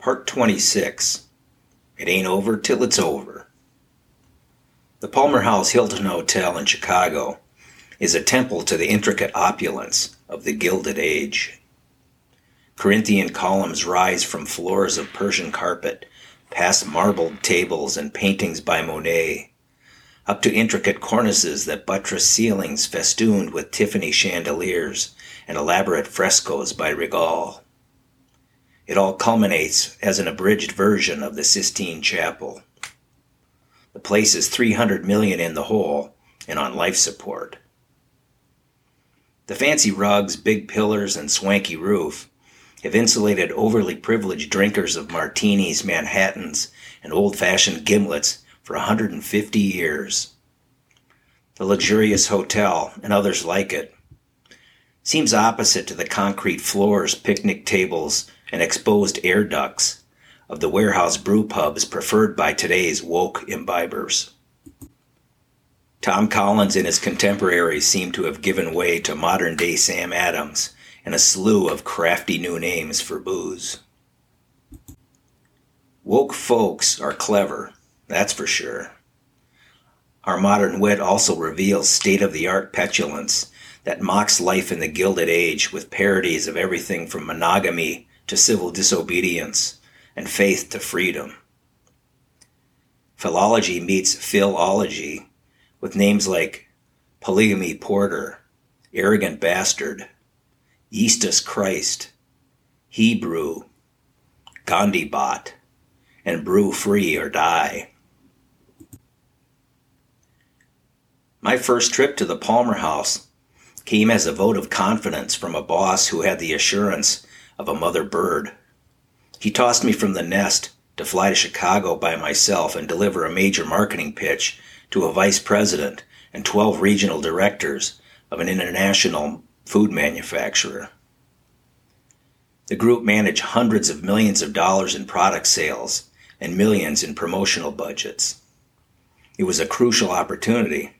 Part 26 It Ain't Over Till It's Over. The Palmer House Hilton Hotel in Chicago is a temple to the intricate opulence of the Gilded Age. Corinthian columns rise from floors of Persian carpet, past marbled tables and paintings by Monet, up to intricate cornices that buttress ceilings festooned with Tiffany chandeliers and elaborate frescoes by Rigal. It all culminates as an abridged version of the Sistine Chapel. The place is 300 million in the hole and on life support. The fancy rugs, big pillars, and swanky roof have insulated overly privileged drinkers of martinis, Manhattans, and old fashioned gimlets for 150 years. The luxurious hotel, and others like it, seems opposite to the concrete floors, picnic tables, and exposed air ducts of the warehouse brew pubs preferred by today's woke imbibers. Tom Collins and his contemporaries seem to have given way to modern day Sam Adams and a slew of crafty new names for booze. Woke folks are clever, that's for sure. Our modern wit also reveals state of the art petulance that mocks life in the Gilded Age with parodies of everything from monogamy to civil disobedience and faith to freedom. Philology meets philology with names like polygamy porter, arrogant bastard, Eastus Christ, Hebrew, Gandhi bot, and brew free or die. My first trip to the Palmer House came as a vote of confidence from a boss who had the assurance of a mother bird. He tossed me from the nest to fly to Chicago by myself and deliver a major marketing pitch to a vice president and 12 regional directors of an international food manufacturer. The group managed hundreds of millions of dollars in product sales and millions in promotional budgets. It was a crucial opportunity,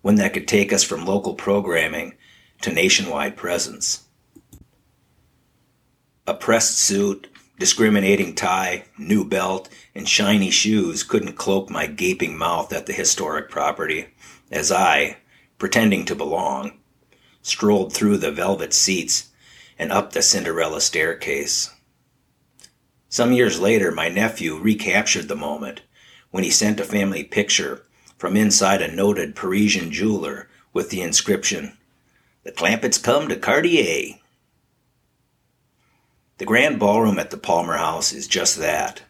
one that could take us from local programming to nationwide presence. A pressed suit, discriminating tie, new belt, and shiny shoes couldn't cloak my gaping mouth at the historic property as I, pretending to belong, strolled through the velvet seats and up the Cinderella staircase. Some years later, my nephew recaptured the moment when he sent a family picture from inside a noted Parisian jeweler with the inscription, The Clampetts come to Cartier. The Grand Ballroom at the Palmer House is just that,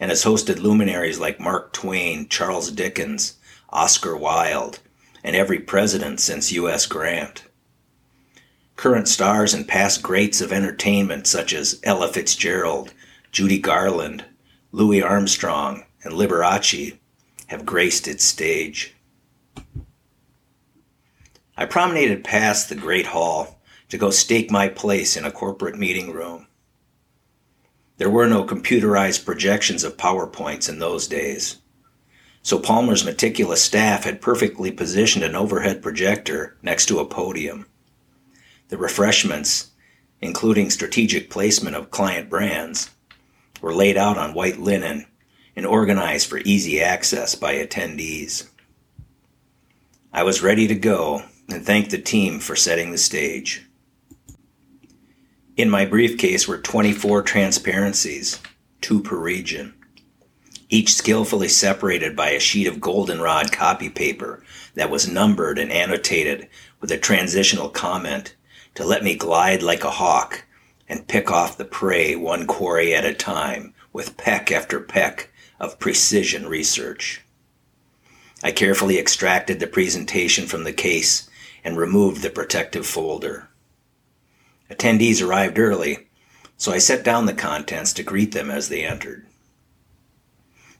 and has hosted luminaries like Mark Twain, Charles Dickens, Oscar Wilde, and every president since U.S. Grant. Current stars and past greats of entertainment such as Ella Fitzgerald, Judy Garland, Louis Armstrong, and Liberace have graced its stage. I promenaded past the Great Hall to go stake my place in a corporate meeting room. There were no computerized projections of PowerPoints in those days. So Palmer's meticulous staff had perfectly positioned an overhead projector next to a podium. The refreshments, including strategic placement of client brands, were laid out on white linen and organized for easy access by attendees. I was ready to go and thanked the team for setting the stage. In my briefcase were 24 transparencies, two per region, each skillfully separated by a sheet of goldenrod copy paper that was numbered and annotated with a transitional comment to let me glide like a hawk and pick off the prey one quarry at a time with peck after peck of precision research. I carefully extracted the presentation from the case and removed the protective folder. Attendees arrived early, so I set down the contents to greet them as they entered.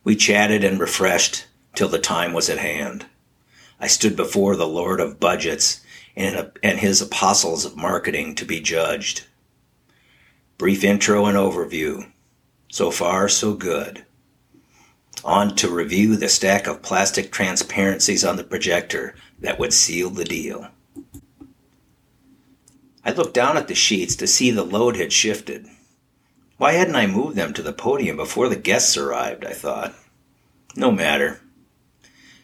We chatted and refreshed till the time was at hand. I stood before the Lord of Budgets and, his apostles of marketing to be judged. Brief intro and overview. So far, so good. On to review the stack of plastic transparencies on the projector that would seal the deal. I looked down at the sheets to see the load had shifted. Why hadn't I moved them to the podium before the guests arrived? I thought. No matter.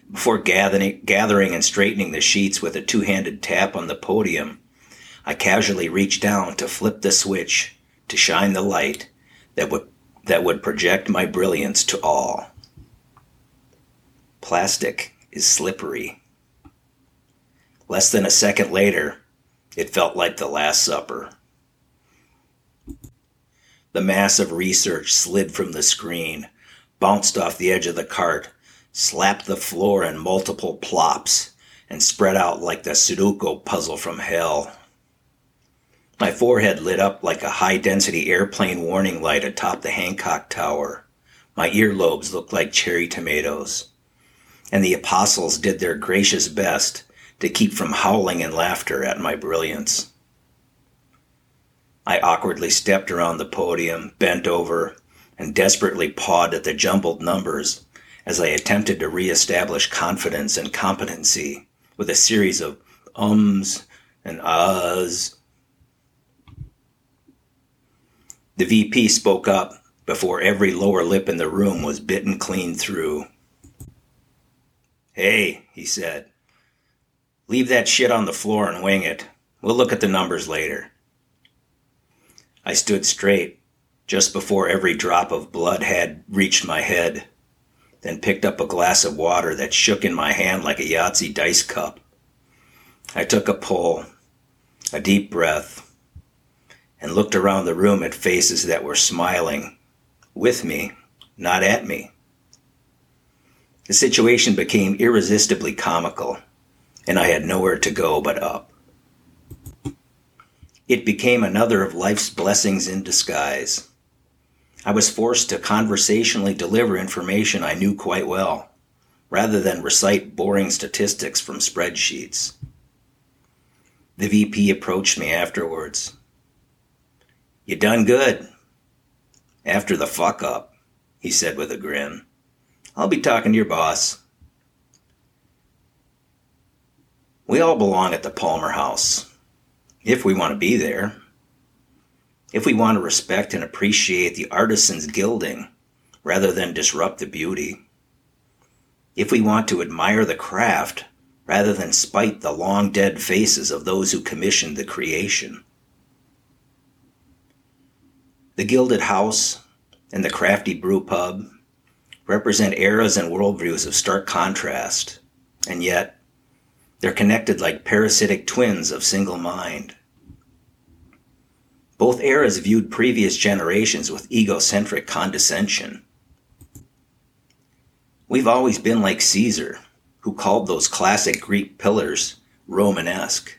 Before gathering, gathering and straightening the sheets with a two handed tap on the podium, I casually reached down to flip the switch to shine the light that would, that would project my brilliance to all. Plastic is slippery. Less than a second later, it felt like the Last Supper. The mass of research slid from the screen, bounced off the edge of the cart, slapped the floor in multiple plops, and spread out like the Sudoku puzzle from hell. My forehead lit up like a high density airplane warning light atop the Hancock Tower. My earlobes looked like cherry tomatoes. And the apostles did their gracious best to keep from howling in laughter at my brilliance. I awkwardly stepped around the podium, bent over, and desperately pawed at the jumbled numbers as I attempted to reestablish confidence and competency with a series of ums and ahs The VP spoke up before every lower lip in the room was bitten clean through. Hey, he said, leave that shit on the floor and wing it. We'll look at the numbers later. I stood straight just before every drop of blood had reached my head, then picked up a glass of water that shook in my hand like a Yahtzee dice cup. I took a pull, a deep breath, and looked around the room at faces that were smiling with me, not at me. The situation became irresistibly comical, and I had nowhere to go but up. It became another of life's blessings in disguise. I was forced to conversationally deliver information I knew quite well, rather than recite boring statistics from spreadsheets. The VP approached me afterwards you done good. After the fuck up, he said with a grin. I'll be talking to your boss. We all belong at the Palmer House, if we want to be there. If we want to respect and appreciate the artisan's gilding rather than disrupt the beauty. If we want to admire the craft rather than spite the long dead faces of those who commissioned the creation. The Gilded House and the Crafty Brew Pub represent eras and worldviews of stark contrast, and yet they're connected like parasitic twins of single mind. Both eras viewed previous generations with egocentric condescension. We've always been like Caesar, who called those classic Greek pillars Romanesque,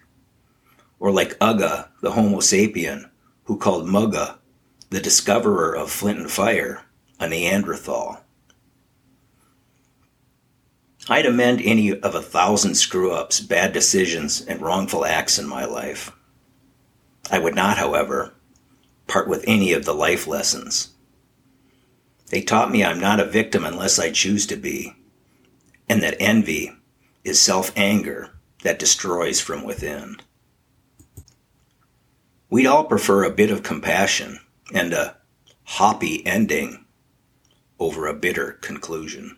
or like Uga, the Homo sapien, who called Muga the discoverer of flint and fire, a Neanderthal. I'd amend any of a thousand screw ups, bad decisions, and wrongful acts in my life. I would not, however, part with any of the life lessons. They taught me I'm not a victim unless I choose to be, and that envy is self anger that destroys from within. We'd all prefer a bit of compassion and a hoppy ending over a bitter conclusion.